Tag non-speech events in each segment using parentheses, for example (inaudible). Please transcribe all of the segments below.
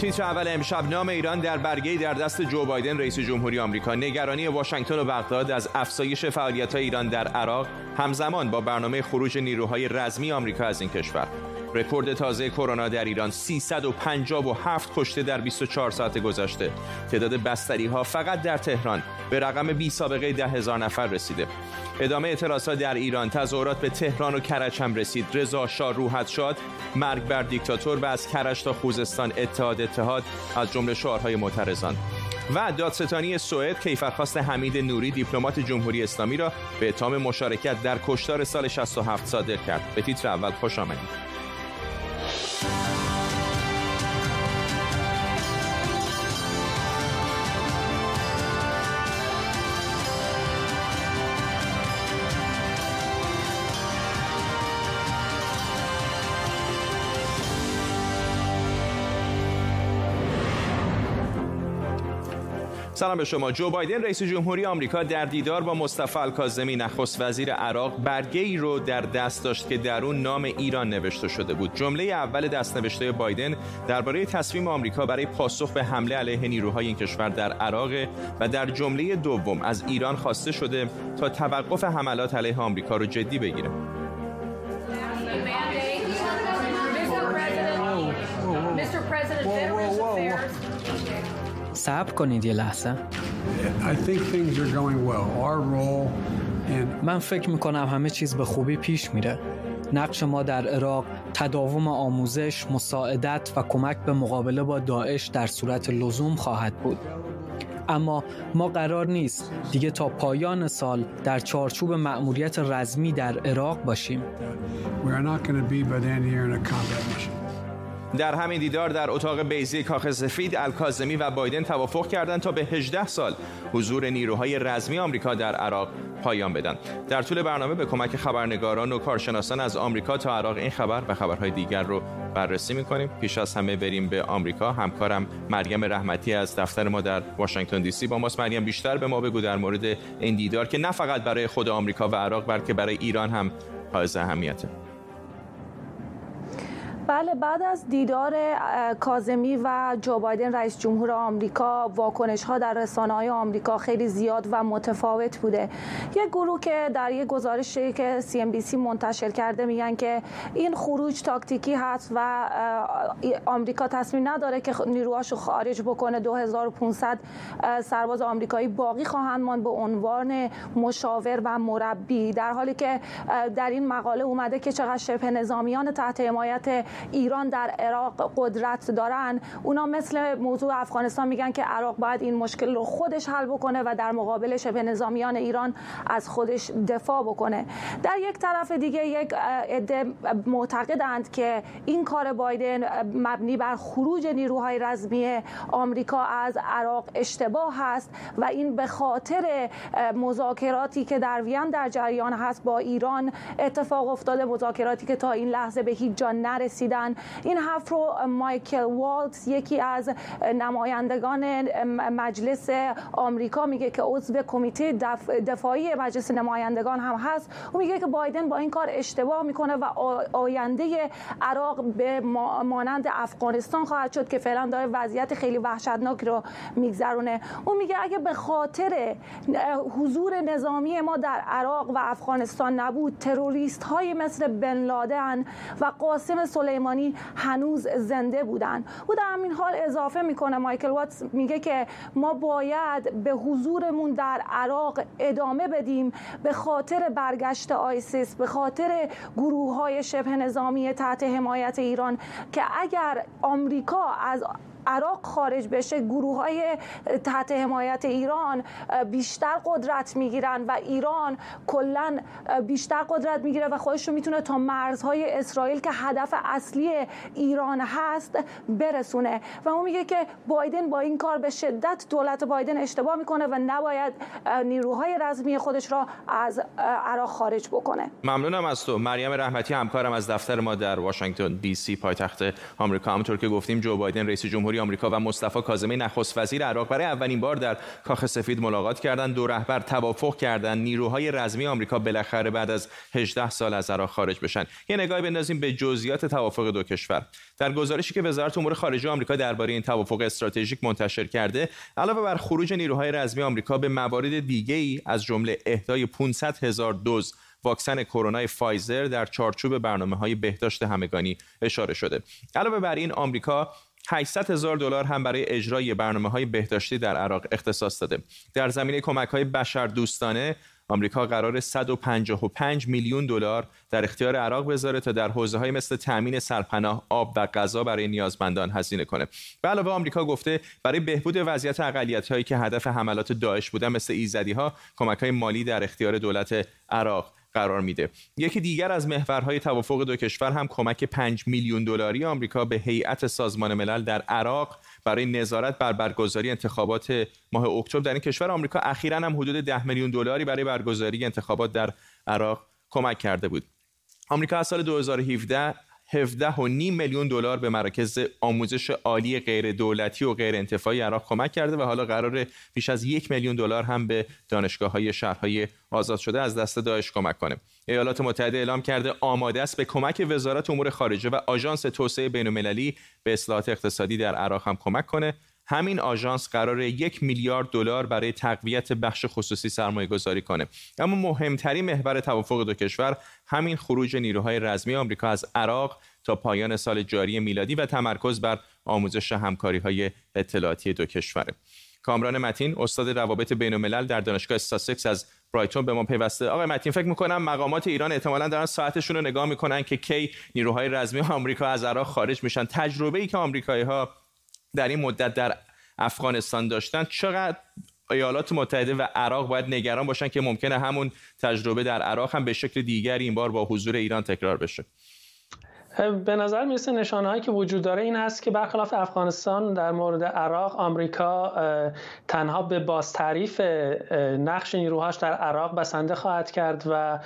تیتر اول امشب نام ایران در برگه در دست جو بایدن رئیس جمهوری آمریکا. نگرانی واشنگتن و بغداد از افزایش فعالیت ایران در عراق همزمان با برنامه خروج نیروهای رزمی آمریکا از این کشور. رکورد تازه کرونا در ایران 357 کشته در 24 ساعت گذشته. تعداد بستری ها فقط در تهران به رقم بی سابقه ده هزار نفر رسیده. ادامه اعتراضات در ایران. تظاهرات به تهران و کرج هم رسید. رضا شاه روحت شاد مرگ بر دیکتاتور و از کرج تا خوزستان اتحاد اتحاد. از جمله شعارهای معترضان. و دادستانی سوئد کیفرخواست حمید نوری دیپلمات جمهوری اسلامی را به اتهام مشارکت در کشتار سال 67 صادر کرد. به تیتر اول خوش آمدید. سلام به شما جو بایدن رئیس جمهوری آمریکا در دیدار با مصطفی الکاظمی نخست وزیر عراق برگه ای رو در دست داشت که در اون نام ایران نوشته شده بود جمله اول دست نوشته بایدن درباره تصمیم آمریکا برای پاسخ به حمله علیه نیروهای این کشور در عراق و در جمله دوم از ایران خواسته شده تا توقف حملات علیه آمریکا رو جدی بگیره صبر کنید یه لحظه من فکر می‌کنم همه چیز به خوبی پیش میره نقش ما در عراق تداوم آموزش، مساعدت و کمک به مقابله با داعش در صورت لزوم خواهد بود. اما ما قرار نیست دیگه تا پایان سال در چارچوب مأموریت رزمی در عراق باشیم. در همین دیدار در اتاق بیزی کاخ سفید الکازمی و بایدن توافق کردند تا به 18 سال حضور نیروهای رزمی آمریکا در عراق پایان بدن. در طول برنامه به کمک خبرنگاران و کارشناسان از آمریکا تا عراق این خبر و خبرهای دیگر رو بررسی می‌کنیم. پیش از همه بریم به آمریکا. همکارم مریم رحمتی از دفتر ما در واشنگتن دی سی. با ماست مریم بیشتر به ما بگو در مورد این دیدار که نه فقط برای خود آمریکا و عراق بلکه برای ایران هم حائز اهمیته. بله بعد از دیدار کازمی و جو بایدن رئیس جمهور آمریکا واکنش ها در رسانه های آمریکا خیلی زیاد و متفاوت بوده. یک گروه که در یک گزارشی که سی ام بی سی منتشر کرده میگن که این خروج تاکتیکی هست و آمریکا تصمیم نداره که نیروهاشو خارج بکنه. 2500 سرباز آمریکایی باقی خواهند ماند به عنوان مشاور و مربی. در حالی که در این مقاله اومده که چقدر شبه نظامیان تحت حمایت ایران در عراق قدرت دارن. اونا مثل موضوع افغانستان میگن که عراق باید این مشکل رو خودش حل بکنه و در مقابل شبه نظامیان ایران از خودش دفاع بکنه. در یک طرف دیگه یک عده معتقدند که این کار بایدن مبنی بر خروج نیروهای رزمی آمریکا از عراق اشتباه هست و این به خاطر مذاکراتی که در وین در جریان هست با ایران اتفاق افتاده مذاکراتی که تا این لحظه به هیچ جا نرسید این حرف رو مایکل والتز یکی از نمایندگان مجلس آمریکا میگه که عضو کمیته دفاعی مجلس نمایندگان هم هست. او میگه که بایدن با این کار اشتباه می‌کنه و آینده عراق به مانند افغانستان خواهد شد که فعلا داره وضعیت خیلی وحشتناک رو میگذرونه. اون میگه اگه به خاطر حضور نظامی ما در عراق و افغانستان نبود تروریست های مثل بن لادن و قاسم سلیمانی سلیمانی هنوز زنده بودن. او در همین حال اضافه می‌کنه مایکل واتس میگه که ما باید به حضورمون در عراق ادامه بدیم به خاطر برگشت آیسیس به خاطر گروه های شبه نظامی تحت حمایت ایران که اگر آمریکا از عراق خارج بشه گروه های تحت حمایت ایران بیشتر قدرت می‌گیرن و ایران کلا بیشتر قدرت می‌گیره و خودش رو می‌تونه تا مرزهای اسرائیل که هدف اصلی ایران هست برسونه. و اون میگه که بایدن با این کار به شدت دولت بایدن اشتباه می‌کنه و نباید نیروهای رزمی خودش را از عراق خارج بکنه. ممنونم از تو. مریم رحمتی همکارم از دفتر ما در واشنگتن دی سی پایتخت آمریکا. همونطور که گفتیم جو بایدن رئیس جمهوری جمهوری آمریکا و مصطفی کاظمی نخست وزیر عراق برای اولین بار در کاخ سفید ملاقات کردند دو رهبر توافق کردند. نیروهای رزمی آمریکا بالاخره بعد از 18 سال از عراق خارج بشن. یه نگاهی بندازیم به جزئیات توافق دو کشور. در گزارشی که وزارت امور خارجه آمریکا درباره این توافق استراتژیک منتشر کرده علاوه بر خروج نیروهای رزمی آمریکا به موارد دیگه ای از جمله اهدای 500 هزار دوز واکسن کرونا فایزر در چارچوب برنامه های بهداشت همگانی اشاره شده. علاوه بر این آمریکا 800 هزار دلار هم برای اجرای برنامه های بهداشتی در عراق اختصاص داده در زمینه کمک های بشر دوستانه آمریکا قرار 155 میلیون دلار در اختیار عراق بذاره تا در حوزه های مثل تامین سرپناه، آب و غذا برای نیازمندان هزینه کنه. به علاوه آمریکا گفته برای بهبود وضعیت اقلیت هایی که هدف حملات داعش بودن مثل ایزدی ها کمک های مالی در اختیار دولت عراق قرار میده. یکی دیگر از محورهای توافق دو کشور هم کمک 5 میلیون دلاری آمریکا به هیئت سازمان ملل در عراق برای نظارت بر برگزاری انتخابات ماه اکتبر. در این کشور آمریکا اخیرا هم حدود 10 میلیون دلاری برای برگزاری انتخابات در عراق کمک کرده بود. آمریکا از سال 2017 17 و نیم میلیون دلار به مراکز آموزش عالی غیر دولتی و غیر انتفاعی عراق کمک کرده و حالا قرار بیش از یک میلیون دلار هم به دانشگاه های شهرهای آزاد شده از دست داعش کمک کنه. ایالات متحده اعلام کرده آماده است به کمک وزارت امور خارجه و آژانس توسعه بین‌المللی به اصلاحات اقتصادی در عراق هم کمک کنه همین آژانس قرار یک میلیارد دلار برای تقویت بخش خصوصی سرمایه گذاری کنه. اما مهمترین محور توافق دو کشور همین خروج نیروهای رزمی آمریکا از عراق تا پایان سال جاری میلادی و تمرکز بر آموزش همکاری های اطلاعاتی دو کشوره. کامران متین استاد روابط بین الملل در دانشگاه ساسکس از برایتون به ما پیوسته. آقای متین فکر می‌کنم مقامات ایران احتمالا دارن ساعتشون رو نگاه می‌کنن که کی نیروهای رزمی آمریکا از عراق خارج میشن. تجربه ای که آمریکایی ها در این مدت در افغانستان داشتن. چقدر ایالات متحده و عراق باید نگران باشن که ممکنه همون تجربه در عراق هم به شکل دیگری این بار با حضور ایران تکرار بشه؟ به نظر می‌رسه نشانه هایی که وجود داره این هست که برخلاف افغانستان در مورد عراق آمریکا تنها به باز تعریف نقش نیروهاش در عراق بسنده خواهد کرد و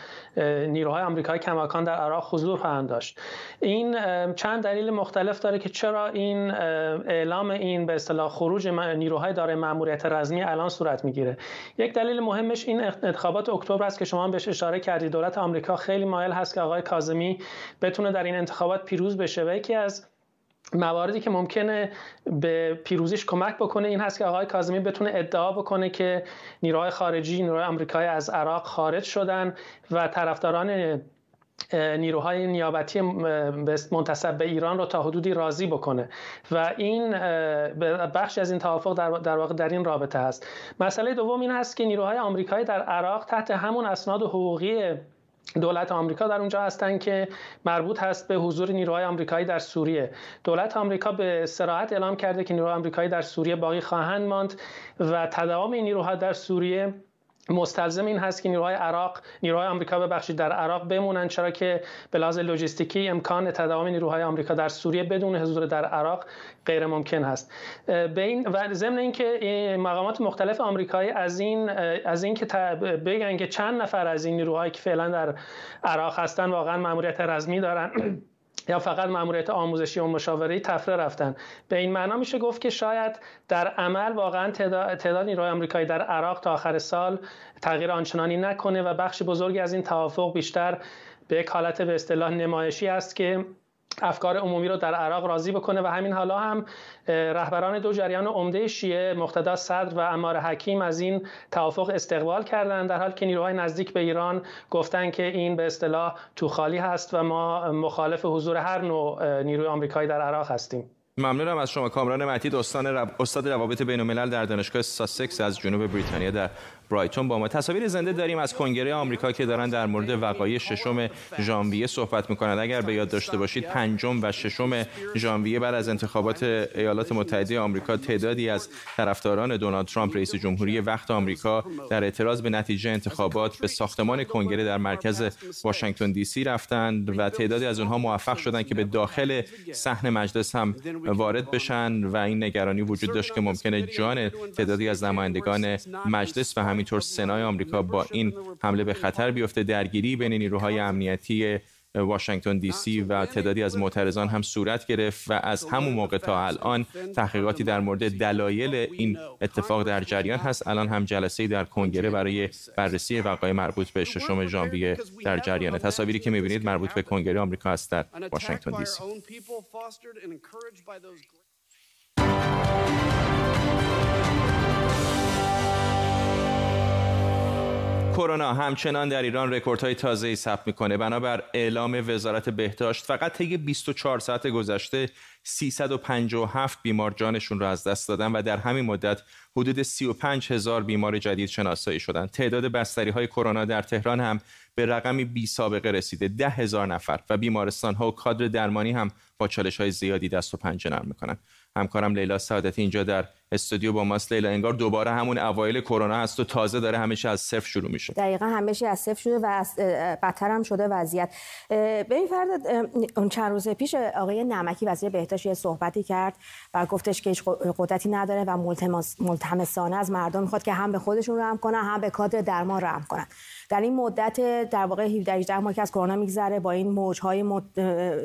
نیروهای آمریکایی کماکان در عراق حضور خواهند داشت. این چند دلیل مختلف داره که چرا این اعلام این به اصطلاح خروج نیروهای داره ماموریت رزمی الان صورت می‌گیره. یک دلیل مهمش این انتخابات اکتبر است که شما بهش اشاره کردید. دولت آمریکا خیلی مایل هست که آقای کاظمی بتونه در این انتخابات پیروز بشه و یکی از مواردی که ممکنه به پیروزیش کمک بکنه این هست که آقای کاظمی بتونه ادعا بکنه که نیروهای خارجی نیروهای آمریکایی از عراق خارج شدن و طرفداران نیروهای نیابتی منتصب به ایران رو تا حدودی راضی بکنه. و این بخشی از این توافق در واقع در این رابطه هست. مسئله دوم این هست که نیروهای آمریکایی در عراق تحت همون اسناد حقوقی دولت آمریکا در اونجا هستند که مربوط هست به حضور نیروهای آمریکایی در سوریه. دولت آمریکا به سراحت اعلام کرده که نیروهای آمریکایی در سوریه باقی خواهند ماند و تداوم این نیروها در سوریه مستلزم این هست که نیروهای عراق نیروهای آمریکا ببخشید در عراق بمونن چرا که به لحاظ لوجستیکی امکان تداوم نیروهای آمریکا در سوریه بدون حضور در عراق غیر ممکن هست. به این و ضمن اینکه مقامات مختلف آمریکایی از این از این که بگن که چند نفر از این نیروهایی که فعلا در عراق هستن واقعا ماموریت رزمی دارن (clears throat) یا فقط ماموریت آموزشی و مشاوره تفره رفتن. به این معنا میشه گفت که شاید در عمل واقعا تعداد, تعداد نیروهای آمریکایی در عراق تا آخر سال تغییر آنچنانی نکنه و بخش بزرگی از این توافق بیشتر به یک حالت به اصطلاح نمایشی است که افکار عمومی رو در عراق راضی بکنه و همین حالا هم رهبران دو جریان عمده شیعه مقتدا صدر و امار حکیم از این توافق استقبال کردند در حال که نیروهای نزدیک به ایران گفتن که این به اصطلاح تو خالی هست و ما مخالف حضور هر نوع نیروی آمریکایی در عراق هستیم. ممنونم از شما کامران متید استاد روابط بین الملل در دانشگاه ساسکس از جنوب بریتانیا در برایتون با ما. تصاویر زنده داریم از کنگره آمریکا که دارن در مورد وقایع ششم ژانویه صحبت می‌کنند اگر به یاد داشته باشید پنجم و ششم ژانویه بعد از انتخابات ایالات متحده آمریکا تعدادی از طرفداران دونالد ترامپ رئیس جمهوری وقت آمریکا در اعتراض به نتیجه انتخابات به ساختمان کنگره در مرکز واشنگتن دی سی رفتند و تعدادی از اونها موفق شدند که به داخل صحن مجلس هم وارد بشن و این نگرانی وجود داشت که ممکنه جان تعدادی از نمایندگان مجلس و همینطور سنای آمریکا با این حمله به خطر بیفته. درگیری بین نیروهای امنیتی واشنگتن دی سی و تعدادی از معترضان هم صورت گرفت و از همون موقع تا الان تحقیقاتی در مورد دلایل این اتفاق در جریان هست. الان هم جلسه در کنگره برای بررسی وقایع مربوط به ششم ژانویه در جریان. تصاویری که می‌بینید مربوط به کنگره آمریکا است در واشنگتن دی سی. کرونا همچنان در ایران رکوردهای تازه‌ای ثبت می‌کنه بنابر اعلام وزارت بهداشت فقط طی 24 ساعت گذشته 357 بیمار جانشون را از دست دادن و در همین مدت حدود 35 هزار بیمار جدید شناسایی شدند. تعداد بستری های کرونا در تهران هم به رقمی بی سابقه رسیده ده هزار نفر و بیمارستان ها و کادر درمانی هم با چالش های زیادی دست و پنجه نرم می‌کنن همکارم لیلا سعادتی اینجا در استودیو با ماست لیلا انگار دوباره همون اوایل کرونا هست و تازه داره همیشه از صفر شروع میشه. دقیقا همیشه از صفر شده و بدتر هم شده وضعیت. ببین فرد اون چند روز پیش آقای نمکی وزیر بهداشت یه صحبتی کرد و گفتش که هیچ قدرتی نداره و ملتمسانه از مردم می‌خواد که هم به خودشون رحم کنن هم به کادر درمان رحم کنن. در این مدت در واقع 17 18 ماه که از کرونا میگذره با این موجهای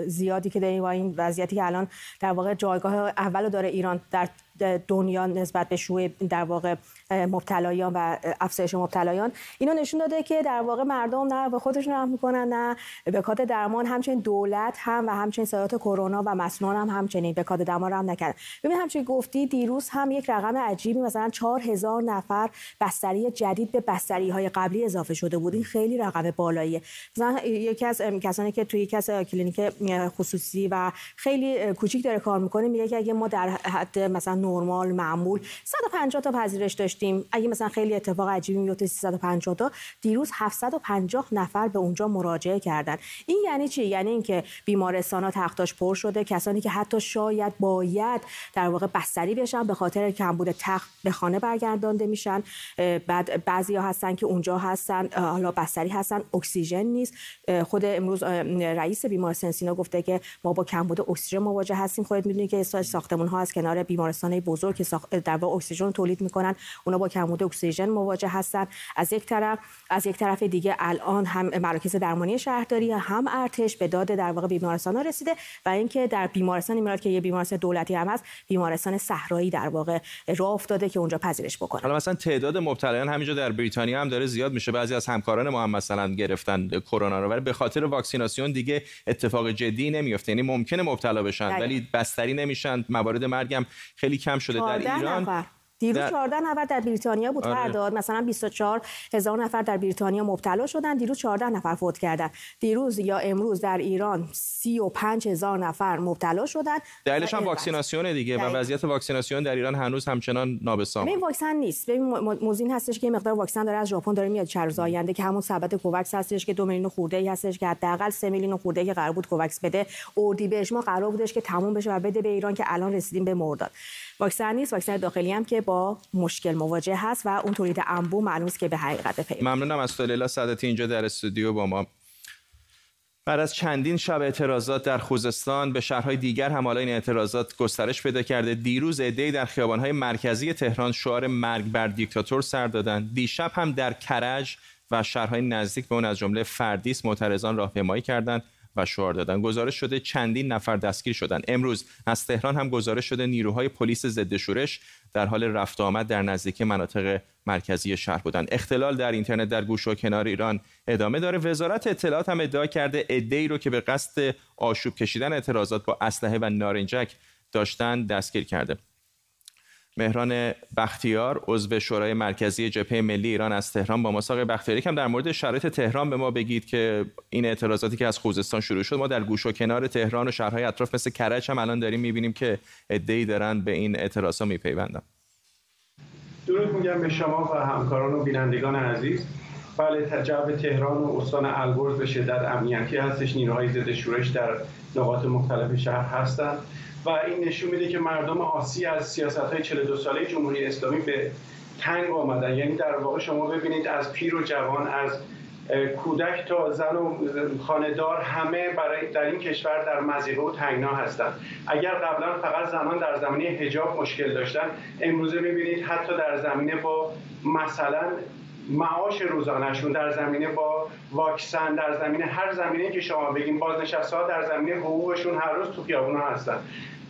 زیادی که داریم با این وضعیتی که الان در واقع جایگاه اول داره ایران در دنیا نسبت به شوی در واقع مبتلایان و افزایش مبتلایان اینو نشون داده که در واقع مردم نه به خودشون رحم می‌کنن نه به کات درمان همچنین دولت هم و همچنین سایات کرونا و مسنون هم همچنین به کات درمان هم نکردن. ببین همچنین گفتی دیروز هم یک رقم عجیبی مثلا 4000 نفر بستری جدید به بستری های قبلی اضافه شده بود. این خیلی رقم بالاییه. مثلا یکی از کسانی که توی یکی کلینیک خصوصی و خیلی کوچیک داره کار می‌کنه میگه که اگه ما در حد مثلا نرمال معمول 150 تا پذیرش داشتیم اگه مثلا خیلی اتفاق عجیبی میفته 350 تا دیروز 750 نفر به اونجا مراجعه کردن. این یعنی چی؟ یعنی اینکه بیمارستان ها تختاش پر شده کسانی که حتی شاید باید در واقع بستری بشن به خاطر کمبود تخت به خانه برگردانده میشن. بعد بعضی هستن که اونجا هستن حالا بستری هستن اکسیژن نیست. خود امروز رئیس بیمارستان سینا گفته که ما با کمبود اکسیژن مواجه هستیم. خودت می‌دونید که ساختمون ها از کنار بیمارستان بزرگ که در واقع اکسیژن تولید می‌کنن. اونا با کمبود اکسیژن مواجه هستن. از یک طرف از یک طرف دیگه الان هم مراکز درمانی شهرداری هم ارتش به داد در واقع بیمارستان ها رسیده و اینکه در بیمارستان میراد که یه بیمارستان دولتی هم هست بیمارستان صحرایی در واقع راه افتاده که اونجا پذیرش بکنه. حالا مثلا تعداد مبتلایان همینجا در بریتانیا هم داره زیاد میشه. بعضی از همکاران ما هم مثلا گرفتن کرونا رو. ولی به خاطر واکسیناسیون دیگه اتفاق جدی نمیفته یعنی ممکنه مبتلا بشن ولی بستری نمیشن. موارد مرگ خیلی کم شده در ایران. نفر. دیروز 14 نفر در بریتانیا بود. آره. داد مثلا 24 هزار نفر در بریتانیا مبتلا شدن. دیروز 14 نفر فوت کردن. دیروز یا امروز در ایران 35 هزار نفر مبتلا شدن دلیلش هم واکسیناسیون دیگه و وضعیت واکسیناسیون در ایران هنوز همچنان نابسام این واکسن نیست. ببین موزین هستش که مقدار واکسن داره از ژاپن داره میاد چند روز آینده که همون سبد کوواکس هستش که 2 میلیون خورده ای هستش که حداقل 3 میلیون خورده ای که قرار بود کوواکس بده. اردیبهشت ما قرار بودش که تموم بشه و بده به ایران که الان رسیدیم به مرداد. واکسن نیست واکسن داخلی هم که با مشکل مواجه هست و اون تولید انبو معلوم که به حقیقت پی ممنونم از لیلا صدتی اینجا در استودیو با ما. بعد از چندین شب اعتراضات در خوزستان به شهرهای دیگر هم این اعتراضات گسترش پیدا کرده. دیروز عده‌ای در خیابانهای مرکزی تهران شعار مرگ بر دیکتاتور سر دادند دیشب هم در کرج و شهرهای نزدیک به اون از جمله فردیس معترضان راهپیمایی کردند. و شعار دادن. گزارش شده چندین نفر دستگیر شدن. امروز از تهران هم گزارش شده نیروهای پلیس ضد شورش در حال رفت آمد در نزدیکی مناطق مرکزی شهر بودند. اختلال در اینترنت در گوش و کنار ایران ادامه داره. وزارت اطلاعات هم ادعا کرده ای رو که به قصد آشوب کشیدن اعتراضات با اسلحه و نارنجک داشتن دستگیر کرده. مهران بختیار عضو شورای مرکزی جبهه ملی ایران از تهران با مساق بختیاری کم در مورد شرایط تهران به ما بگید که این اعتراضاتی که از خوزستان شروع شد ما در گوش و کنار تهران و شهرهای اطراف مثل کرج هم الان داریم می‌بینیم که عده‌ای دارن به این اعتراضا میپیوندن. درود میگم به شما و همکاران و بینندگان عزیز. بله جو تهران و استان البرز به شدت امنیتی هستش. نیروهای ضد شورش در نقاط مختلف شهر هستند. و این نشون میده که مردم آسی از سیاست های 42 ساله جمهوری اسلامی به تنگ آمدن. یعنی در واقع شما ببینید از پیر و جوان از کودک تا زن و خاندار همه برای در این کشور در مزیقه و تنگنا هستند اگر قبلا فقط زنان در زمینه حجاب مشکل داشتن امروزه می‌بینید حتی در زمینه با مثلا معاش روزانهشون در زمینه با واکسن در زمینه هر زمینه که شما بگیم بازنشسته ها در زمینه حقوقشون هر روز تو خیابون هستن.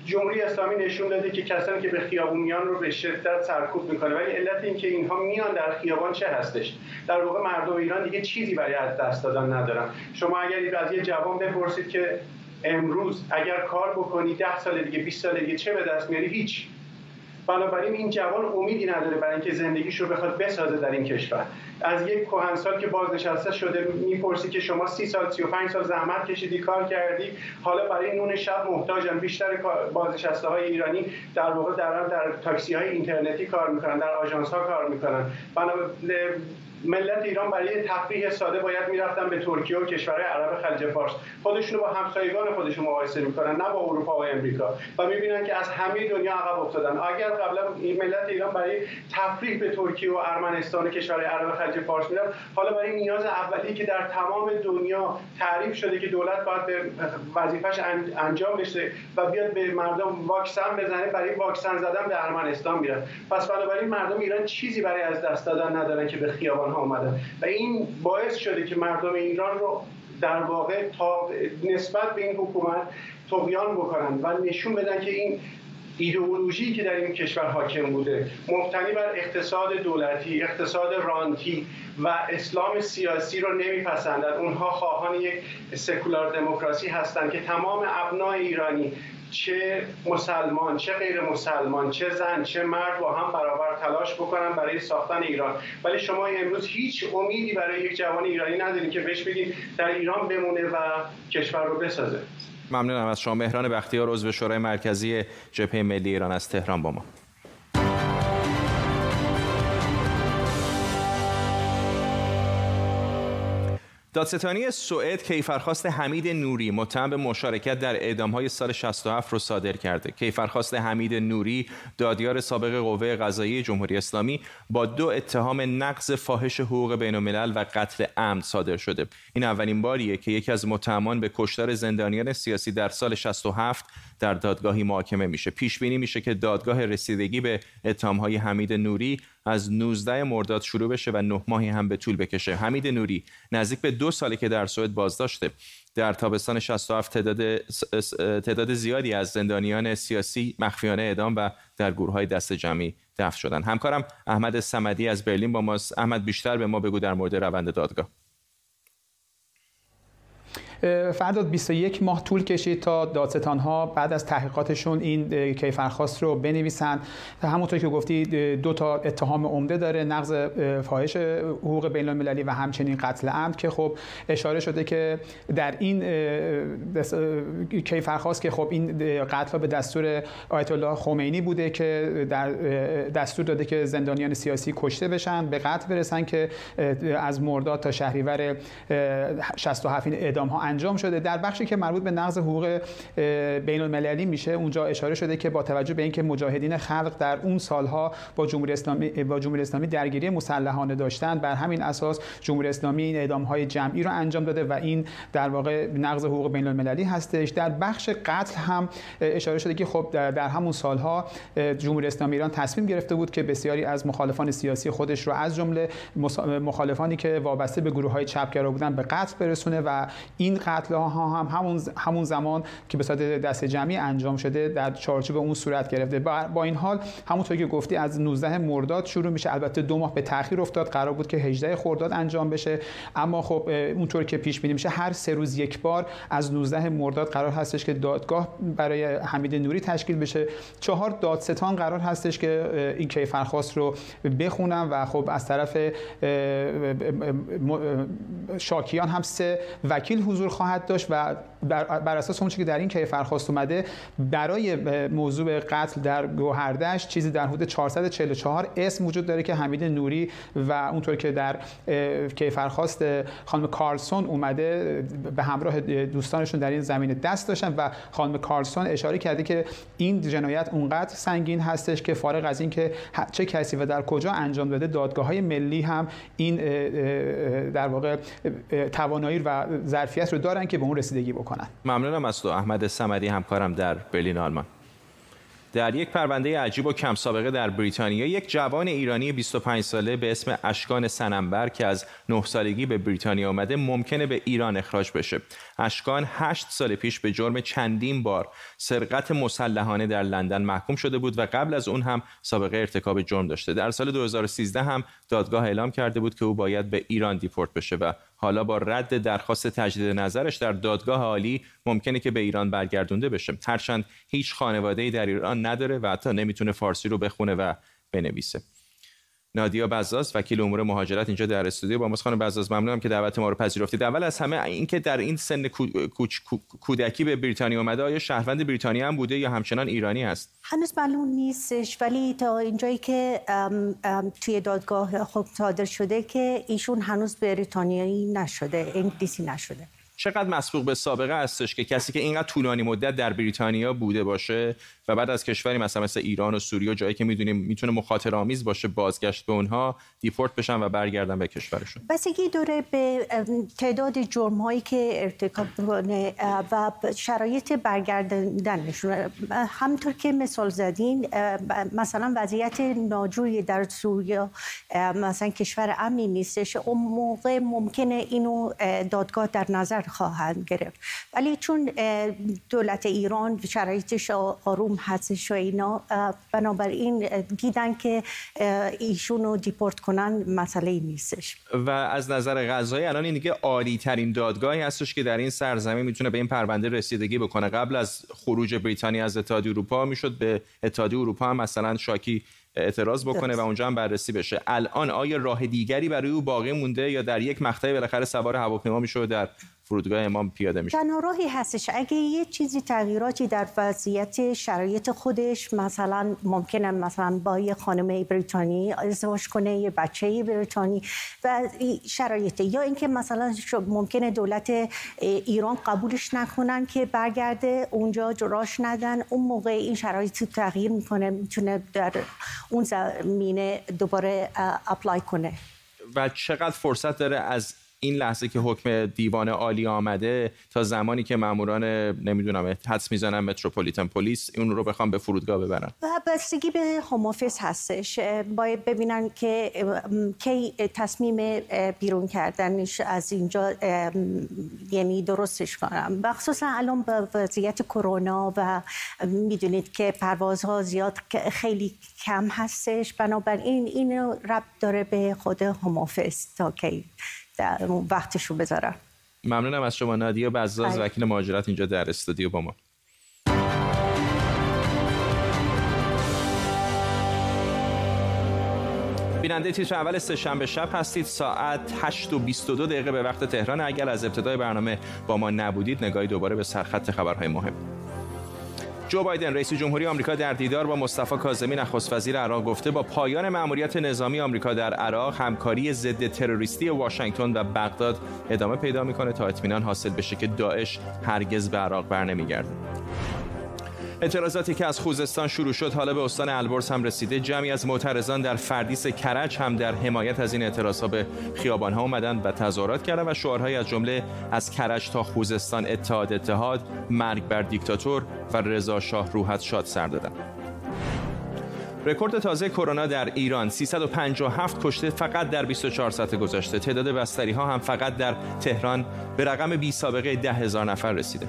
جمهوری اسلامی نشون داده که کسانی که به خیابون میان رو به شدت سرکوب می‌کنه ولی علت این که اینها میان در خیابان چه هستش؟ در واقع مردم ایران دیگه چیزی برای از دست دادن ندارن. شما اگر از یه جوان بپرسید که امروز اگر کار بکنی ده سال دیگه 20 سال دیگه چه به دست میاری؟ هیچ. بنابراین این جوان امیدی نداره برای اینکه زندگیش رو بخواد بسازه در این کشور. از یک کهنسال که بازنشسته شده می‌پرسی که شما سی سال سی و پنج سال زحمت کشیدی کار کردی حالا برای نون شب محتاجن. بیشتر بازنشسته های ایرانی در واقع در در تاکسی های اینترنتی کار می‌کنن در آژانس ها کار می‌کنن. ملت ایران برای تفریح ساده باید می‌رفتن به ترکیه و کشورهای عرب خلیج فارس. خودشونو با همسایگان خودشون مقایسه می‌کنن نه با اروپا و امریکا. و می‌بینن که از همه دنیا عقب افتادن. اگر قبلا این ملت ایران برای تفریح به ترکیه و ارمنستان و کشورهای عرب خلیج فارس می‌رفت حالا برای نیاز اولی که در تمام دنیا تعریف شده که دولت باید به وظیفش انجام بشه و بیاد به مردم واکسن بزنه برای واکسن زدن به ارمنستان میرن پس بنابراین مردم ایران چیزی برای از دست دادن ندارن که به خیابان ها آمدن. و این باعث شده که مردم ایران رو در واقع تا نسبت به این حکومت تقیان بکنن و نشون بدن که این ایدئولوژی که در این کشور حاکم بوده مبتنی بر اقتصاد دولتی اقتصاد رانتی و اسلام سیاسی رو نمیپسندند اونها خواهان یک سکولار دموکراسی هستند که تمام ابنای ایرانی چه مسلمان چه غیر مسلمان چه زن چه مرد با هم برابر تلاش بکنن برای ساختن ایران. ولی شما امروز هیچ امیدی برای یک جوان ایرانی ندارید که بهش بگید در ایران بمونه و کشور رو بسازه. ممنونم از شما. مهران بختیار عضو شورای مرکزی جبهه ملی ایران از تهران با ما. دادستانی سوئد کیفرخواست حمید نوری متهم به مشارکت در اعدامهای سال 67 رو صادر کرده. کیفرخواست حمید نوری دادیار سابق قوه قضایی جمهوری اسلامی با دو اتهام نقض فاحش حقوق بین الملل و قتل عمد صادر شده. این اولین باریه که یکی از متهمان به کشتار زندانیان سیاسی در سال 67 در دادگاهی محاکمه میشه. پیش بینی میشه که دادگاه رسیدگی به اتهامهای حمید نوری از 19 مرداد شروع بشه و نه ماهی هم به طول بکشه. حمید نوری نزدیک به دو ساله که در سوئد بازداشته. در تابستان 67 تعداد تعداد زیادی از زندانیان سیاسی مخفیانه اعدام و در گروه های دست جمعی دفن شدن. همکارم احمد سمدی از برلین با ماست. احمد بیشتر به ما بگو در مورد روند دادگاه. فرداد 21 ماه طول کشید تا دادستان ها بعد از تحقیقاتشون این کیفرخواست رو بنویسند همونطور که گفتی دو تا اتهام عمده داره نقض فاحش حقوق بین المللی و همچنین قتل عمد که خب اشاره شده که در این کیفرخواست که خب این قتل به دستور آیت الله خمینی بوده که در دستور داده که زندانیان سیاسی کشته بشن به قتل برسن که از مرداد تا شهریور 67 این ها انجام شده در بخشی که مربوط به نقض حقوق بین المللی میشه. اونجا اشاره شده که با توجه به اینکه مجاهدین خلق در اون سالها با جمهوری اسلامی با جمهوری اسلامی درگیری مسلحانه داشتند بر همین اساس جمهوری اسلامی این اعدام های جمعی رو انجام داده و این در واقع نقض حقوق بین المللی هستش. در بخش قتل هم اشاره شده که خب در همون سالها جمهوری اسلامی ایران تصمیم گرفته بود که بسیاری از مخالفان سیاسی خودش رو از جمله مخالفانی که وابسته به گروه های چپگرا بودن به قتل برسونه و این قتل ها هم همون همون زمان که به صورت دست جمعی انجام شده در چارچوب اون صورت گرفته. با این حال همونطور که گفتی از 19 مرداد شروع میشه. البته دو ماه به تاخیر افتاد. قرار بود که 18 خرداد انجام بشه. اما خب اونطور که پیش بینی میشه هر سه روز یک بار از 19 مرداد قرار هستش که دادگاه برای حمید نوری تشکیل بشه. چهار دادستان قرار هستش که این کیفرخواست رو بخونن و خب از طرف شاکیان هم سه وکیل حضور خواهد داشت و بر اساس اون که در این کیفرخواست اومده برای موضوع قتل در گوهردش چیزی در حدود 444 اسم وجود داره که حمید نوری و اونطور که در کیفرخواست خانم کارلسون اومده به همراه دوستانشون در این زمینه دست داشتن و خانم کارلسون اشاره کرده که این جنایت اونقدر سنگین هستش که فارغ از این که چه کسی و در کجا انجام داده دادگاه های ملی هم این در واقع توانایی و ظرفیت رو دارن که به اون رسیدگی بکنن. ممنونم از تو احمد سمدی همکارم در برلین آلمان در یک پرونده عجیب و کم سابقه در بریتانیا یک جوان ایرانی 25 ساله به اسم اشکان سننبر که از 9 سالگی به بریتانیا آمده ممکنه به ایران اخراج بشه. اشکان 8 سال پیش به جرم چندین بار سرقت مسلحانه در لندن محکوم شده بود و قبل از اون هم سابقه ارتکاب جرم داشته. در سال 2013 هم دادگاه اعلام کرده بود که او باید به ایران دیپورت بشه و حالا با رد درخواست تجدید نظرش در دادگاه عالی ممکنه که به ایران برگردونده بشه. هرچند هیچ خانواده‌ای در ایران نداره و حتی نمی‌تونه فارسی رو بخونه و بنویسه. نادیا بزاز وکیل امور مهاجرت اینجا در استودیو با ما خانم بزاز. ممنونم که دعوت ما رو پذیرفتید. اول از همه اینکه در این سن کودکی به بریتانیا اومده آیا شهروند بریتانیا هم بوده یا همچنان ایرانی است؟ هنوز معلوم نیستش ولی تا اینجایی که توی دادگاه خب صادر شده که ایشون هنوز بریتانیایی نشده انگلیسی نشده. چقدر مسبوق به سابقه هستش که کسی که اینقدر طولانی مدت در بریتانیا بوده باشه و بعد از کشوری مثلا مثل ایران و سوریه جایی که می‌دونیم می‌تونه مخاطر آمیز باشه بازگشت به اونها دیپورت بشن و برگردن به کشورشون. بسیگی داره به تعداد جرم هایی که ارتکاب کنه و شرایط برگردندنشون. همطور که مثال زدین مثلا وضعیت ناجوری در سوریه مثلا کشور امنی نیستش. اون موقع ممکنه اینو دادگاه در نظر خواهند گرفت. ولی چون دولت ایران شرایطش آروم هستش و اینا بنابراین دیدن که ایشون رو دیپورت کنن مسئله نیستش. و از نظر غذایی الان این دیگه عالی ترین دادگاهی هستش که در این سرزمین می‌تونه به این پرونده رسیدگی بکنه. قبل از خروج بریتانیا از اتحادیه اروپا می‌شد به اتحادیه اروپا هم مثلا شاکی اعتراض بکنه و اونجا هم بررسی بشه. الان آیا راه دیگری برای او باقی مونده یا در یک مقطعی بالاخره سوار هواپیما میشه و در فرودگاه امام پیاده میشه. تنها راهی هستش اگه یه چیزی تغییراتی در وضعیت شرایط خودش مثلا ممکنه مثلا با یه خانم بریتانی ازدواج کنه یه بچه بریتانی و شرایط یا اینکه مثلا ممکنه دولت ایران قبولش نکنن که برگرده اونجا جراش ندن. اون موقع این شرایط تغییر می‌کنه می‌تونه در اون زمینه دوباره اپلای کنه. و چقدر فرصت داره از این لحظه که حکم دیوان عالی آمده تا زمانی که ماموران نمی‌دونم حدس می‌زنن متروپولیتن پلیس اون رو بخوام به فرودگاه ببرن. و بستگی به هومافیس هستش. باید ببینن که کی تصمیم بیرون کردنش از اینجا یعنی درستش کنم. و خصوصا الان به وضعیت کرونا و می‌دونید که پروازها زیاد خیلی کم هستش. بنابراین این رب داره به خود هومافیس تا کی وقتش رو بذارم. ممنونم از شما نادیا بزاز وکیل مهاجرت اینجا در استودیو با ما. بیننده تیتر اول سه شب هستید. ساعت 8 و 22 دقیقه به وقت تهران. اگر از ابتدای برنامه با ما نبودید نگاهی دوباره به سرخط خبرهای مهم. جو بایدن رئیس جمهوری آمریکا در دیدار با مصطفی کاظمی نخست وزیر عراق گفته با پایان مأموریت نظامی آمریکا در عراق همکاری ضد تروریستی واشنگتن و بغداد ادامه پیدا می‌کنه تا اطمینان حاصل بشه که داعش هرگز به عراق برنمیگرده اعتراضاتی که از خوزستان شروع شد حالا به استان البرز هم رسیده. جمعی از معترضان در فردیس کرج هم در حمایت از این اعتراضها به خیابان ها اومدن و تظاهرات کردن و شعارهایی از جمله از کرج تا خوزستان اتحاد اتحاد مرگ بر دیکتاتور و رضا شاه روحت شاد سر دادن. رکورد تازه کرونا در ایران 357 کشته فقط در 24 ساعت گذشته. تعداد بستری ها هم فقط در تهران به رقم بی سابقه 10 هزار نفر رسیده.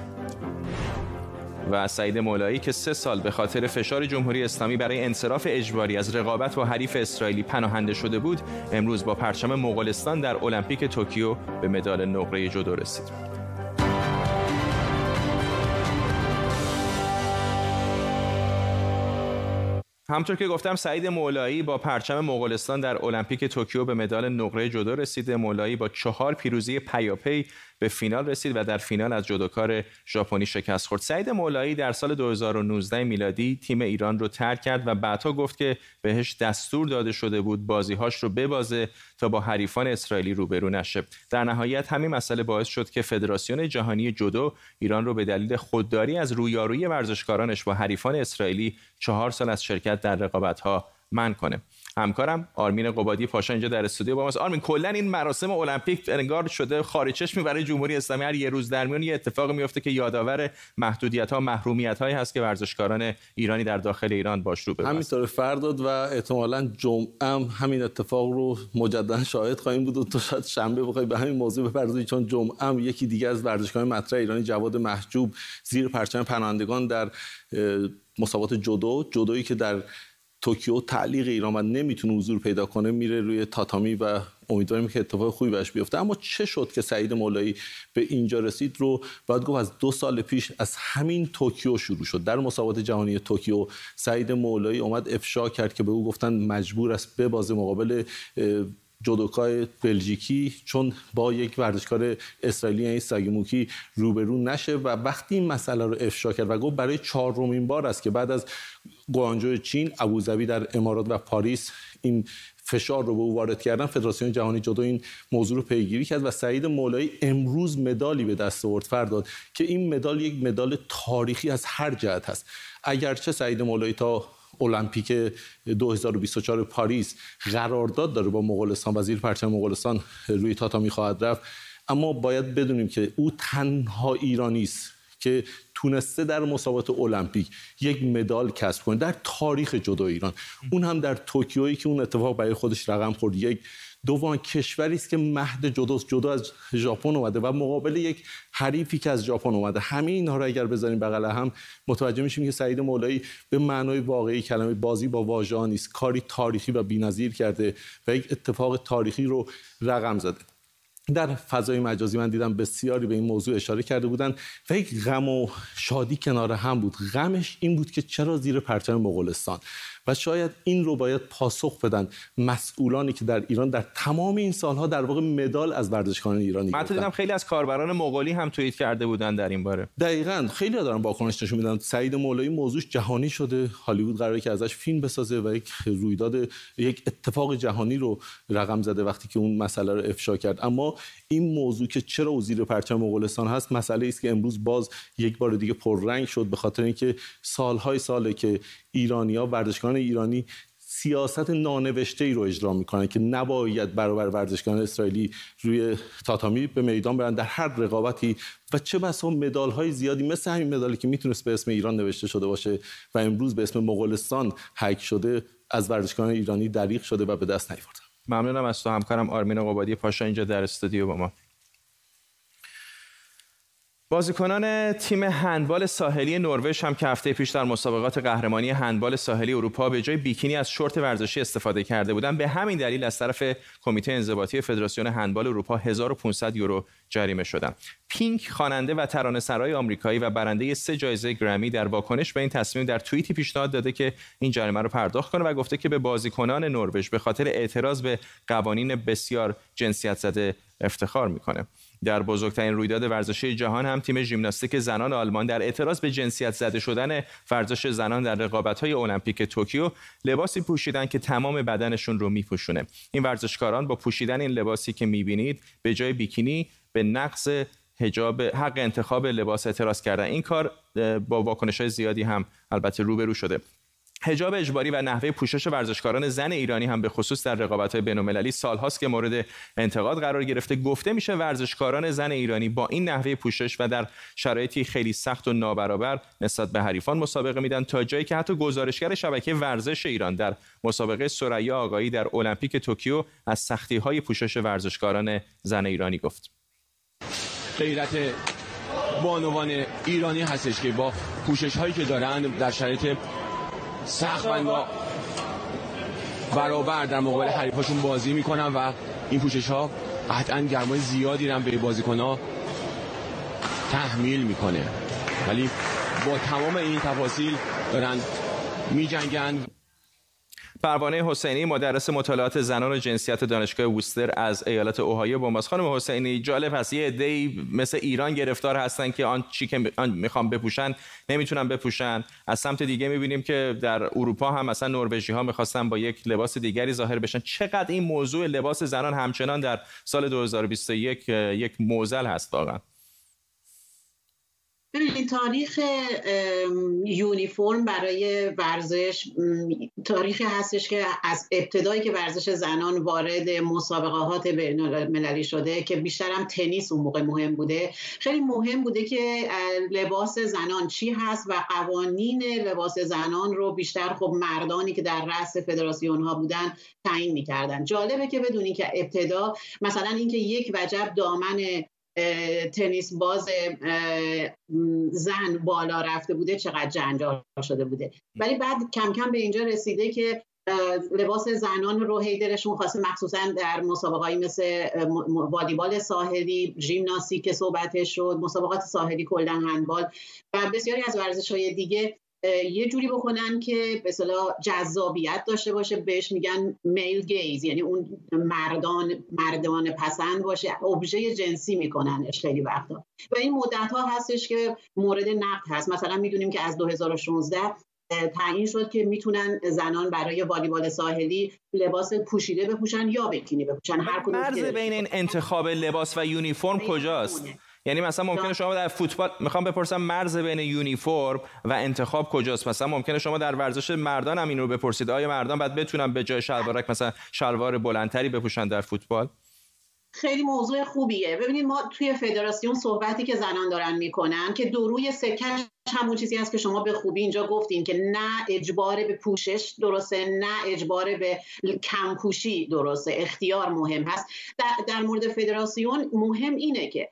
و سعید مولایی که سه سال به خاطر فشار جمهوری اسلامی برای انصراف اجباری از رقابت با حریف اسرائیلی پناهنده شده بود امروز با پرچم مغولستان در المپیک توکیو به مدال نقره جودو رسید. همونطور که گفتم سعید مولایی با پرچم مغولستان در المپیک توکیو به مدال نقره جودو رسیده. مولایی با چهار پیروزی پیاپی به فینال رسید و در فینال از جودوکار ژاپنی شکست خورد. سعید مولایی در سال 2019 میلادی تیم ایران رو ترک کرد و بعدها گفت که بهش دستور داده شده بود بازیهاش رو ببازه تا با حریفان اسرائیلی روبرو نشه. در نهایت همین مسئله باعث شد که فدراسیون جهانی جودو ایران رو به دلیل خودداری از رویارویی ورزشکارانش با حریفان اسرائیلی چهار سال از شرکت در رقابت‌ها من کنه. همکارم آرمین قبادی پاشا اینجا در استودیو با ماست. آرمین کلا این مراسم المپیک انگار شده خارج چشمی برای جمهوری اسلامی هر یه روز در میون یه اتفاق میفته که یادآور محدودیت ها محرومیت هایی هست که ورزشکاران ایرانی در داخل ایران باش رو همینطور فرداد و احتمالا جمعه هم همین اتفاق رو مجددا شاهد خواهیم بود و تو شاید شنبه بخوای به همین موضوع بپردازی چون جمعه هم یکی دیگه از ورزشکاران مطرح ایرانی جواد محجوب زیر پرچم پناهندگان در مسابقات جودو. جودویی که در توکیو تعلیق ایران و نمی‌تونه حضور پیدا کنه میره روی تاتامی و امیدواریم که اتفاق خوبی بهش بیفته. اما چه شد که سعید مولایی به اینجا رسید رو؟ باید گفت از دو سال پیش از همین توکیو شروع شد. در مسابقات جهانی توکیو سعید مولایی اومد افشا کرد که به او گفتن مجبور است ببازه مقابل جودوکای بلژیکی چون با یک ورزشکار اسرائیلی یعنی ساگیموکی روبرو نشه و وقتی این مسئله رو افشا کرد و گفت برای چهارمین بار است که بعد از گوانجو چین ابوظبی در امارات و پاریس این فشار رو به او وارد کردن فدراسیون جهانی جودو این موضوع رو پیگیری کرد و سعید مولایی امروز مدالی به دست آورد فرداد که این مدال یک مدال تاریخی از هر جهت هست اگرچه سعید مولایی تا المپیک 2024 پاریس قرارداد داره با مغولستان وزیر پرچم مغولستان روی تاتامی خواهد رفت. اما باید بدونیم که او تنها ایرانی است که تونسته در مسابقات المپیک یک مدال کسب کنه در تاریخ جدو ایران. اون هم در توکیویی که اون اتفاق برای خودش رقم خورد یک دوم کشوری است که مهد جدوست جدو از ژاپن اومده و مقابل یک حریفی که از ژاپن اومده. همه اینها رو اگر بذاریم بغل هم متوجه میشیم که سعید مولایی به معنای واقعی کلمه بازی با واژه نیست. کاری تاریخی و بی‌نظیر کرده و یک اتفاق تاریخی رو رقم زده. در فضای مجازی من دیدم بسیاری به این موضوع اشاره کرده بودند و یک غم و شادی کنار هم بود. غمش این بود که چرا زیر پرچم مغولستان؟ و شاید این رو باید پاسخ بدن مسئولانی که در ایران در تمام این سالها در واقع مدال از ورزشکاران ایرانی من دیدم خیلی از کاربران مغولی هم توییت کرده بودن در این باره. دقیقا. خیلی ها دارن واکنش نشون میدن. سعید مولایی موضوعش جهانی شده. هالیوود قراره که ازش فیلم بسازه و یک رویداد یک اتفاق جهانی رو رقم زده وقتی که اون مسئله رو افشا کرد. اما این موضوع که چرا وزیر پرچم مغولستان هست مسئله است که امروز باز یک بار دیگه پررنگ شد به خاطر اینکه سالهای ساله که ایرانیا ورزشکاران ایرانی سیاست نانوشته ای رو اجرا می‌کنن که نباید برابر ورزشکاران اسرائیلی روی تاتامی به میدان برن در هر رقابتی. و چه بسا مدال های زیادی مثل همین مدالی که می‌تونست به اسم ایران نوشته شده باشه و امروز به اسم مغولستان حک شده از ورزشکاران ایرانی دریغ شده و به دست نیاوردن. ممنونم از تو همکارم آرمین قبادی پاشا اینجا در استودیو با ما. بازیکنان تیم هندبال ساحلی نروژ هم که هفته پیش در مسابقات قهرمانی هندبال ساحلی اروپا به جای بیکینی از شورت ورزشی استفاده کرده بودند به همین دلیل از طرف کمیته انضباطی فدراسیون هندبال اروپا 1500 یورو جریمه شدند پینک خواننده و ترانه‌سرای آمریکایی و برنده سه جایزه گرمی در واکنش به این تصمیم در توییتی پیشنهاد داده که این جریمه رو پرداخت کنه و گفته که به بازیکنان نروژ به خاطر اعتراض به قوانین بسیار جنسیت زده افتخار می‌کنه. در بزرگترین رویداد ورزشی جهان هم تیم ژیمناستیک زنان آلمان در اعتراض به جنسیت زده شدن ورزش زنان در رقابت‌های المپیک توکیو لباسی پوشیدن که تمام بدنشون رو میپوشونه. این ورزشکاران با پوشیدن این لباسی که می‌بینید به جای بیکینی به نقص حجاب حق انتخاب لباس اعتراض کردن. این کار با واکنش های زیادی هم البته روبرو شده. حجاب اجباری و نحوه پوشش ورزشکاران زن ایرانی هم به خصوص در رقابت‌های بین‌المللی سالهاست که مورد انتقاد قرار گرفته گفته میشه ورزشکاران زن ایرانی با این نحوه پوشش و در شرایطی خیلی سخت و نابرابر نسبت به حریفان مسابقه میدن تا جایی که حتی گزارشگر شبکه ورزش ایران در مسابقه سریا آگاهی در المپیک توکیو از سختی‌های پوشش ورزشکاران زن ایرانی گفت. غیرت بانوان ایرانی هستش که با پوشش هایی که دارن در شرایط سخت برابر در مقابل حریفاشون بازی می‌کنن و این پوشش ها قطعا گرمای زیادی رو به بازیکن ها تحمیل می‌کنه. ولی با تمام این تفاصیل دارن میجنگن. پروانه حسینی مدرس مطالعات زنان و جنسیت دانشگاه ووستر از ایالت اوهایو با ماست خانم حسینی جالب هست یه عده‌ای مثل ایران گرفتار هستن که آن چی که می‌خوام بپوشن نمی‌تونن بپوشن. از سمت دیگه می‌بینیم که در اروپا هم مثلا نروژی ها می‌خواستن با یک لباس دیگری ظاهر بشن. چقدر این موضوع لباس زنان همچنان در سال 2021 یک موزل هست واقعا. ببینید تاریخ یونیفرم برای ورزش تاریخی هستش که از ابتدایی که ورزش زنان وارد مسابقات بین المللی شده که بیشتر هم تنیس اون موقع مهم بوده. خیلی مهم بوده که لباس زنان چی هست و قوانین لباس زنان رو بیشتر خب مردانی که در رأس فدراسیون ها بودن تعیین می‌کردن. جالبه که بدونی که ابتدا مثلا اینکه یک وجب دامن تنیس باز زن بالا رفته بوده چقدر جنجال شده بوده. ولی بعد کم کم به اینجا رسیده که لباس زنان رو هی دلشون خواسته مخصوصا در مسابقاتی مثل والیبال ساحلی ژیمناستیک صحبتش شد مسابقات ساحلی کلا هندبال و بسیاری از ورزش های دیگه یه جوری بکنن که به جذابیت داشته باشه بهش میگن میل گیز یعنی اون مردان مردان پسند باشه ابژه جنسی میکننش خیلی وقتا. و این مدت ها هستش که مورد نقد هست. مثلا می‌دونیم که از 2016 تعیین شد که می‌تونن زنان برای والیبال ساحلی لباس پوشیده بپوشن یا بکینی بپوشن. هر مرز بین این انتخاب لباس و یونیفرم کجاست؟ یعنی مثلا ممکنه شما در فوتبال می‌خوام بپرسم مرز بین یونیفرم و انتخاب کجاست؟ مثلا ممکنه شما در ورزش مردان هم این رو بپرسید. آیا مردان بعد بتونن به جای شلوارک مثلا شلوار بلندتری بپوشن در فوتبال؟ خیلی موضوع خوبیه. ببینید ما توی فدراسیون صحبتی که زنان دارن می‌کنن که دو روی سکش همون چیزی هست که شما به خوبی اینجا گفتین که نه اجبار به پوشش درسته نه اجبار به کمپوشی درسته. اختیار مهم هست. در, در مورد فدراسیون مهم اینه که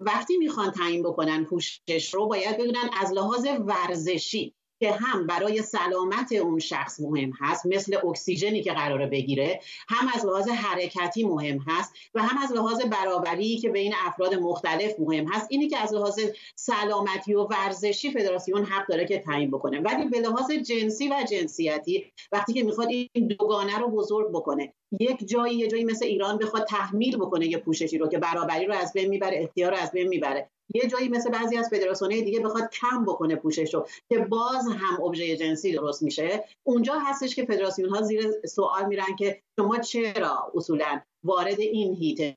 وقتی می‌خوان تعیین بکنن پوشش رو باید بدونن از لحاظ ورزشی که هم برای سلامت اون شخص مهم هست مثل اکسیژنی که قراره بگیره هم از لحاظ حرکتی مهم هست و هم از لحاظ برابری که بین افراد مختلف مهم هست. اینی که از لحاظ سلامتی و ورزشی فدراسیون حق داره که تعیین بکنه. ولی به لحاظ جنسی و جنسیتی وقتی که می‌خواد این دوگانه رو بزرگ بکنه یک جایی یه جایی مثل ایران بخواد تحمیل بکنه یه پوششی رو که برابری رو از بین می‌بره اختیار رو از بین می‌بره. یه جایی مثل بعضی از فدراسیون‌های دیگه بخواد کم بکنه پوشش رو که باز هم ابژه جنسی درست میشه اونجا هستش که فدراسیون ها زیر سوال میرن که شما چرا اصولا وارد این هیته.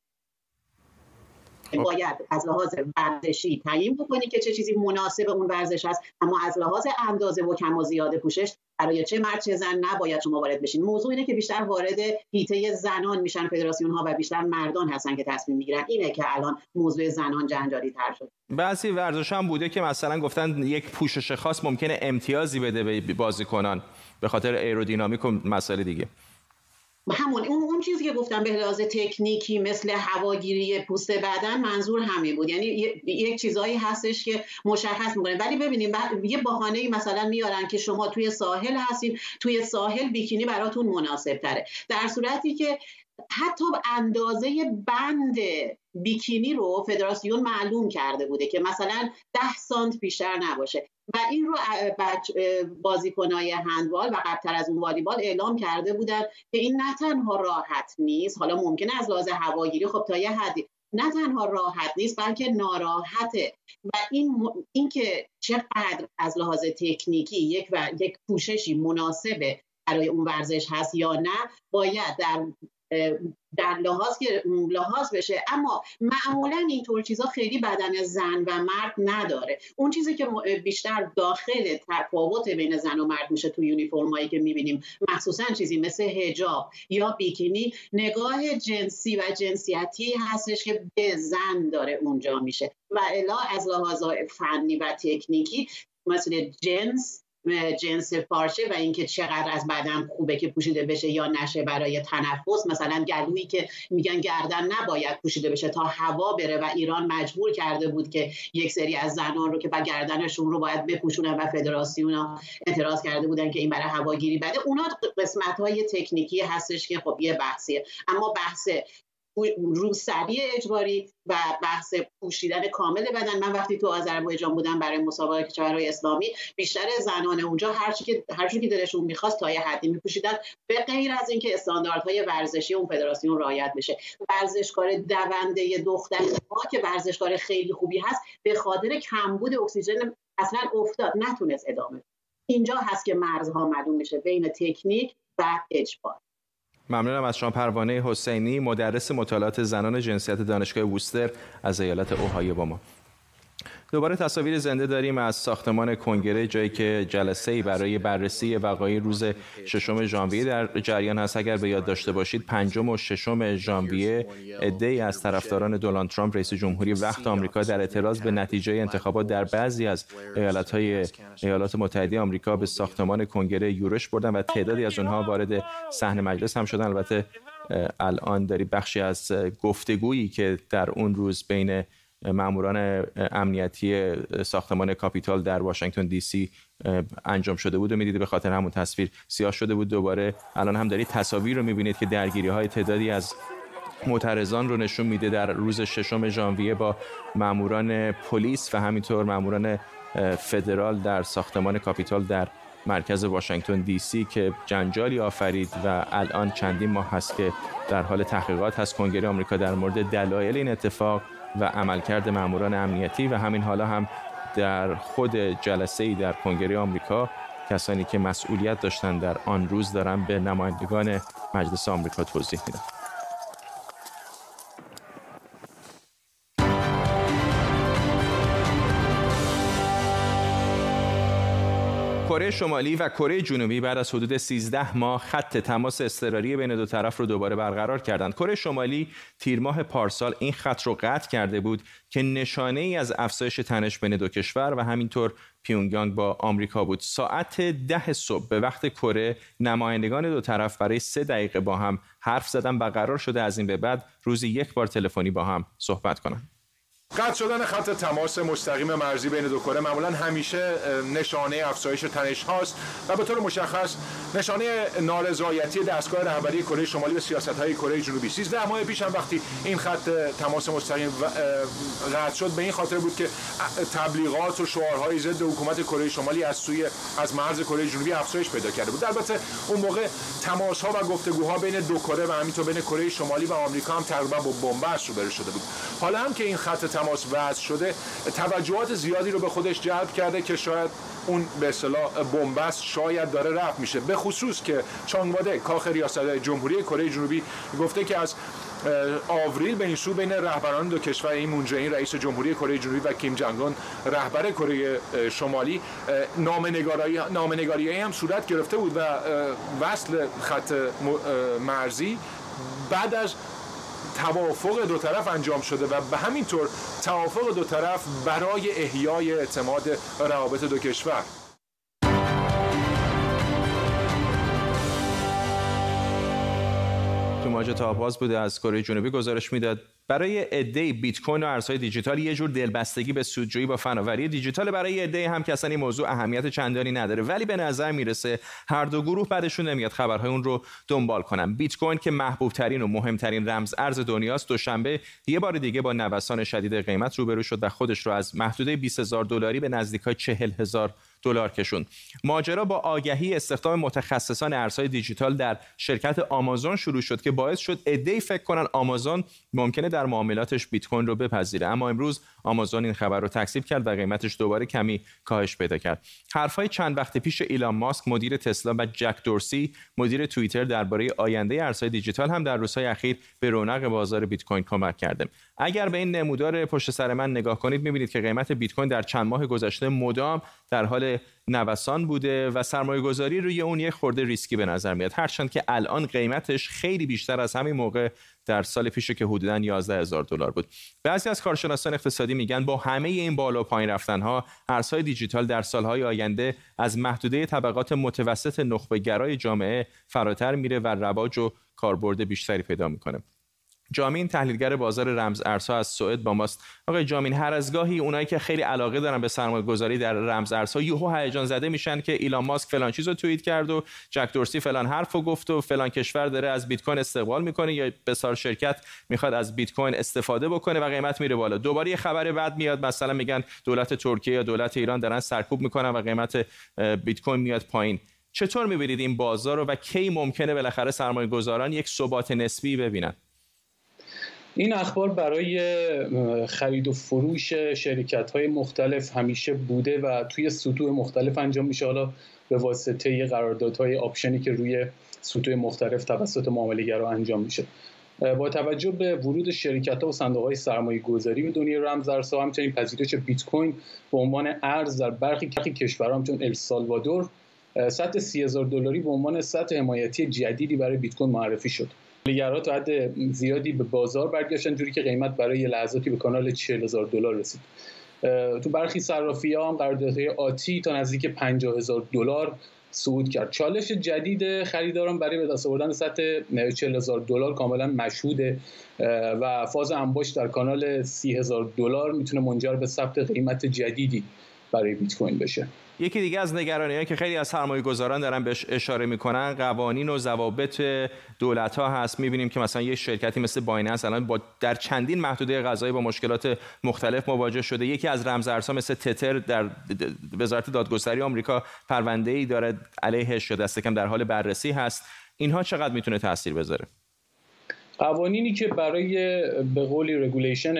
باید از لحاظ ورزشی تعیین بکنی که چه چیزی مناسب اون ورزش هست. اما از لحاظ اندازه و کم و زیاد پوشش برای چه مرد چه زن نباید شما وارد بشین. موضوع اینه که بیشتر وارد هیته زنان میشن فدراسیون ها و بیشتر مردان هستن که تصمیم می‌گیرن. اینه که الان موضوع زنان جنجالی تر شد. بعضی ورزش هم بوده که مثلا گفتن یک پوشش خاص ممکنه امتیازی بده به بازیکنان به خاطر ایرودینامیک و مسائل دیگه. همون اون اون چیزی که گفتم به لحاظ تکنیکی مثل هواگیری پوست بدن منظور همین بود. یعنی یک چیزایی هستش که مشخص می‌کنه. ولی ببینیم یه بهانه مثلا میارن که شما توی ساحل هستید توی ساحل بیکینی براتون مناسب تره در صورتی که حتی اندازه بند بیکینی رو فدراسیون معلوم کرده بوده که مثلا ده سانت بیشتر نباشه. و این رو بازیکنهای هندبال و قبلتر از اون والیبال اعلام کرده بودن که این نه تنها راحت نیست حالا ممکنه از لحاظ هواگیری خب تا یه حدی نه تنها راحت نیست بلکه ناراحته. و این اینکه چقدر از لحاظ تکنیکی یک و یک پوششی مناسبه برای اون ورزش هست یا نه باید در در لحاظ که لحاظ بشه. اما معمولا اینطور چیزا خیلی بدن زن و مرد نداره. اون چیزی که بیشتر داخل تفاوت بین زن و مرد میشه تو یونیفرمایی که می‌بینیم. مخصوصا چیزی مثل هجاب یا بیکینی. نگاه جنسی و جنسیتی هستش که به زن داره اونجا میشه. و الا از لحاظ فنی و تکنیکی مثل جنس جنس پارچه و اینکه چقدر از بدن خوبه که پوشیده بشه یا نشه برای تنفس. مثلا گلویی که میگن گردن نباید پوشیده بشه تا هوا بره و ایران مجبور کرده بود که یک سری از زنان رو که با گردنشون رو باید بپوشونن و فدراسیون اعتراض کرده بودن که این برای هواگیری بده. اونا قسمت های تکنیکی هستش که خب یه بحثیه. اما بحث روسری اجباری و بحث پوشیدن کامل بدن. من وقتی تو آذربایجان بودم برای مسابقه کشورهای اسلامی بیشتر زنان اونجا هر چی که هر که دلشون می‌خواست تا یه حدی میپوشیدن. به غیر از اینکه استانداردهای ورزشی اون فدراسیون رعایت بشه. ورزشکار دونده دختر ما که ورزشکار خیلی خوبی هست به خاطر کمبود اکسیژن اصلا افتاد نتونست ادامه اینجا هست که مرزها معلوم میشه بین تکنیک و اجبار. ممنونم از شما پروانه حسینی مدرس مطالعات زنان جنسیت دانشگاه ووستر از ایالت اوهایو با ما. دوباره تصاویر زنده داریم از ساختمان کنگره جایی که جلسه ای برای بررسی وقایع روز ششم ژانویه در جریان هست. اگر به یاد داشته باشید پنجم و ششم ژانویه ای از طرفداران دونالد ترامپ رئیس جمهوری وقت آمریکا در اعتراض به نتیجه انتخابات در بعضی از ایالت‌های ایالات متحده آمریکا به ساختمان کنگره یورش بردن و تعدادی از اونها وارد صحن مجلس هم شدن. البته الان داری بخشی از گفتگویی که در اون روز بین ماموران امنیتی ساختمان کاپیتال در واشنگتن دی سی انجام شده بود و می‌دید به خاطر همون تصویر سیاه شده بود. دوباره الان هم دارید تصاویر رو می‌بینید که درگیری های تعدادی از معترضان رو نشون میده در روز ششم ژانویه با ماموران پلیس و همینطور ماموران فدرال در ساختمان کاپیتال در مرکز واشنگتن دی سی که جنجالی آفرید و الان چندین ماه هست که در حال تحقیقات هست. کنگره آمریکا در مورد دلایل این اتفاق و عملکرد ماموران امنیتی و همین حالا هم در خود جلسه ای در کنگره آمریکا کسانی که مسئولیت داشتن در آن روز دارن به نمایندگان مجلس آمریکا توضیح میدن. کره شمالی و کره جنوبی بعد از حدود 13 ماه خط تماس اضطراری بین دو طرف رو دوباره برقرار کردند. کره شمالی تیر ماه پارسال این خط رو قطع کرده بود که نشانه ای از افزایش تنش بین دو کشور و همینطور پیونگیانگ با آمریکا بود. ساعت ده صبح به وقت کره نمایندگان دو طرف برای سه دقیقه با هم حرف زدن و قرار شده از این به بعد روزی یک بار تلفنی با هم صحبت کنند. قطع شدن خط تماس مستقیم مرزی بین دو کره معمولا همیشه نشانه افزایش تنش هاست و به طور مشخص نشانه نارضایتی دستگاه رهبری کره شمالی به سیاست های کره جنوبی. 13 ماه پیش هم وقتی این خط تماس مستقیم قطع شد به این خاطر بود که تبلیغات و شعارهای ضد حکومت کره شمالی از سوی از مرز کره جنوبی افزایش پیدا کرده بود. البته اون موقع تماس ها و گفتگوها بین دو کره و همینطور بین کره شمالی و آمریکا هم تقریبا با بنبست روبرو شده بود. حالا هم که این خط تماس وضع شده. توجهات زیادی رو به خودش جلب کرده که شاید اون به اصطلاح بنبست شاید داره رفت میشه. به خصوص که چانگواده کاخ ریاست جمهوری کره جنوبی گفته که از آوریل به این سو بین رهبران دو کشور این مونجین رئیس جمهوری کره جنوبی و کیم جانگون رهبر کره شمالی نامنگاری نامنگاری هم صورت گرفته بود و وصل خط مرزی. بعد از توافق دو طرف انجام شده و به همین طور توافق دو طرف برای احیای اعتماد روابط دو کشور. تو ماجه تاباز بوده از کره جنوبی گزارش می‌داد. برای عده بیت کوین و ارزهای دیجیتال یه جور دلبستگی به سودجویی با فناوری دیجیتال. برای عده هم که اصلا این موضوع اهمیت چندانی نداره ولی به نظر می‌رسه هر دو گروه بعدشون نمیاد خبرهای اون رو دنبال کنن. بیت کوین که محبوب ترین و مهمترین رمز ارز دنیاست دوشنبه یه بار دیگه با نوسان شدید قیمت روبرو شد و خودش رو از محدوده 20000 دلاری به نزدیکای 40000 دلار کشوند. ماجرا با آگهی استخدام متخصصان ارزهای دیجیتال در شرکت آمازون شروع شد که باعث شد عده‌ای فکر کنن آمازون ممکنه در معاملاتش بیت کوین رو بپذیره اما امروز آمازون این خبر رو تکذیب کرد و قیمتش دوباره کمی کاهش پیدا کرد. حرفهای چند وقت پیش ایلان ماسک مدیر تسلا و جک دورسی مدیر توییتر درباره آینده ارزهای دیجیتال هم در روزهای اخیر به رونق بازار بیت کوین کمک کرده. اگر به این نمودار پشت سر من نگاه کنید می‌بینید که قیمت بیت کوین در چند ماه گذشته مدام در حال نوسان بوده و سرمایه گذاری روی اون یه خورده ریسکی به نظر میاد. هرچند که الان قیمتش خیلی بیشتر از همین موقع در سال پیش که حدودا 11 هزار دلار بود. بعضی از کارشناسان اقتصادی میگن با همه این بالا و پایین رفتن ها ارزهای دیجیتال در سالهای آینده از محدوده طبقات متوسط نخبه گرای جامعه فراتر میره و رواج و کاربرد بیشتری پیدا می‌کنه. جامین تحلیلگر بازار رمز ارزها از سوئد با ماست. آقای جامین هر از گاهی اونایی که خیلی علاقه دارن به سرمایه گذاری در رمز ارزها یهو هیجان زده میشن که ایلان ماسک فلان چیزو توییت کرد و جک دورسی فلان حرفو گفت و فلان کشور داره از بیت کوین استقبال می‌کنه یا بسار شرکت می‌خواد از بیت کوین استفاده بکنه و قیمت میره بالا. دوباره یه خبر بعد میاد مثلا میگن دولت ترکیه یا دولت ایران دارن سرکوب می‌کنن و قیمت بیت کوین میاد پایین. چطور می‌بینید این بازار رو و کی ممکنه بالاخره سرمایه گذاران یک ثبات نسبی ببینن؟ این اخبار برای خرید و فروش شرکت های مختلف همیشه بوده و توی سطوح مختلف انجام میشه. حالا به واسطه قراردادهای option ی که روی سطوح مختلف توسط معامله‌گرا انجام میشه. با توجه به ورود شرکت ها و صندوق های سرمایه گذاری به دنیای رمزارزها همچنین پذیرش بیت کوین به عنوان ارز در برخی کشورها همچون السالوادور سطح سی هزار دلاری به عنوان سطح حمایتی جدیدی برای بیت کوین معرفی شد. نگرها تا حد زیادی به بازار برگشتن جوری که قیمت برای لحظاتی به کانال 40 هزار دلار رسید. تو برخی صرافی ها هم قراردادهای آتی تا نزدیک 50 هزار دلار صعود کرد. چالش جدید خریداران برای به دست آوردن سطح 40 هزار دلار کاملا مشهوده و فاز انباشت در کانال 30 هزار دلار می‌تونه منجر به ثبت قیمت جدیدی برای بیت کوین بشه. یکی دیگه از نگرانی که خیلی از سرمایه گذاران دارن بهش اشاره می‌کنن قوانین و ضوابط دولت ها هست. می‌بینیم که مثلا یه شرکتی مثل بایننس الان با در چندین محدوده قضایی با مشکلات مختلف مواجه شده. یکی از رمزارزها مثل تتر در وزارت دادگستری آمریکا پرونده ای داره علیهش شده دست کم در حال بررسی هست. اینها چقدر می‌تونه تاثیر بذاره؟ قوانینی که برای به قولی regulation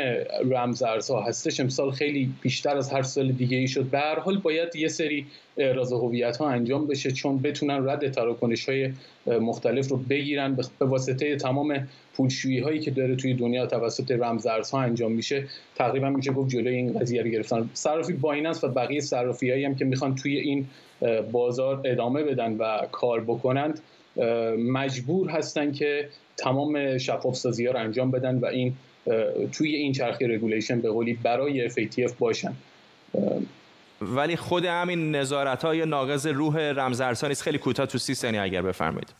رمز ارزها هستش امسال خیلی بیشتر از هر سال دیگه ای شد. به هر حال باید یه سری احراز هویت ها انجام بشه چون بتونن رد تراکنش های مختلف رو بگیرن. به واسطه تمام پولشویی هایی که داره توی دنیا توسط رمز ارزها انجام میشه تقریبا میشه گفت جلوی این قضیه رو گرفتن. صرافی بایننس و بقیه صرافی هایی هم که می‌خوان توی این بازار ادامه بدن و کار بکنند مجبور هستن که تمام شفاف سازی ها رو انجام بدن و این توی این چرخه regulation به قولی برای FATF باشن. ولی خود همین نظارت های ناقض روح رمزارزها نیست. خیلی کوتاه تو سی ثانیه اگر بفرمایید.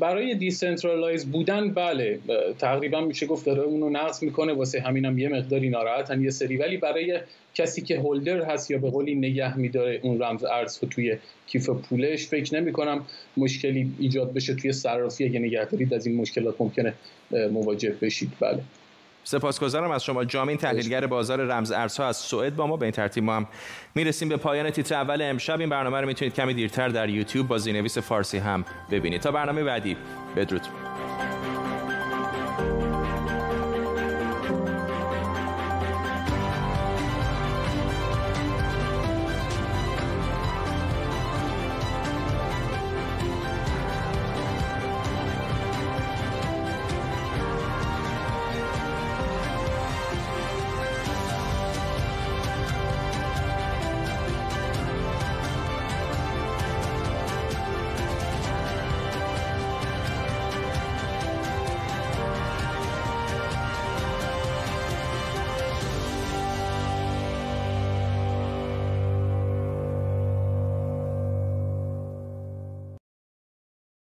برای decentralize بودن بله تقریبا میشه گفت داره اونو نقض می‌کنه واسه همینم یه مقداری ناراحتن یه سری. ولی برای کسی که holder هست یا به قولی نگه میداره اون رمز ارز رو توی کیف پولش فکر نمی کنم مشکلی ایجاد بشه توی صرافی. اگه نگه دارید از این مشکلات ممکنه مواجه بشید. بله. سپاسگزارم از شما. جامین تحلیلگر بازار رمز ارزها از سوئد با ما. به این ترتیب ما هم می‌رسیم به پایان تیتر اول امشب. این برنامه رو می‌تونید کمی دیرتر در یوتیوب با زیرنویس فارسی هم ببینید. تا برنامه بعدی بدرود.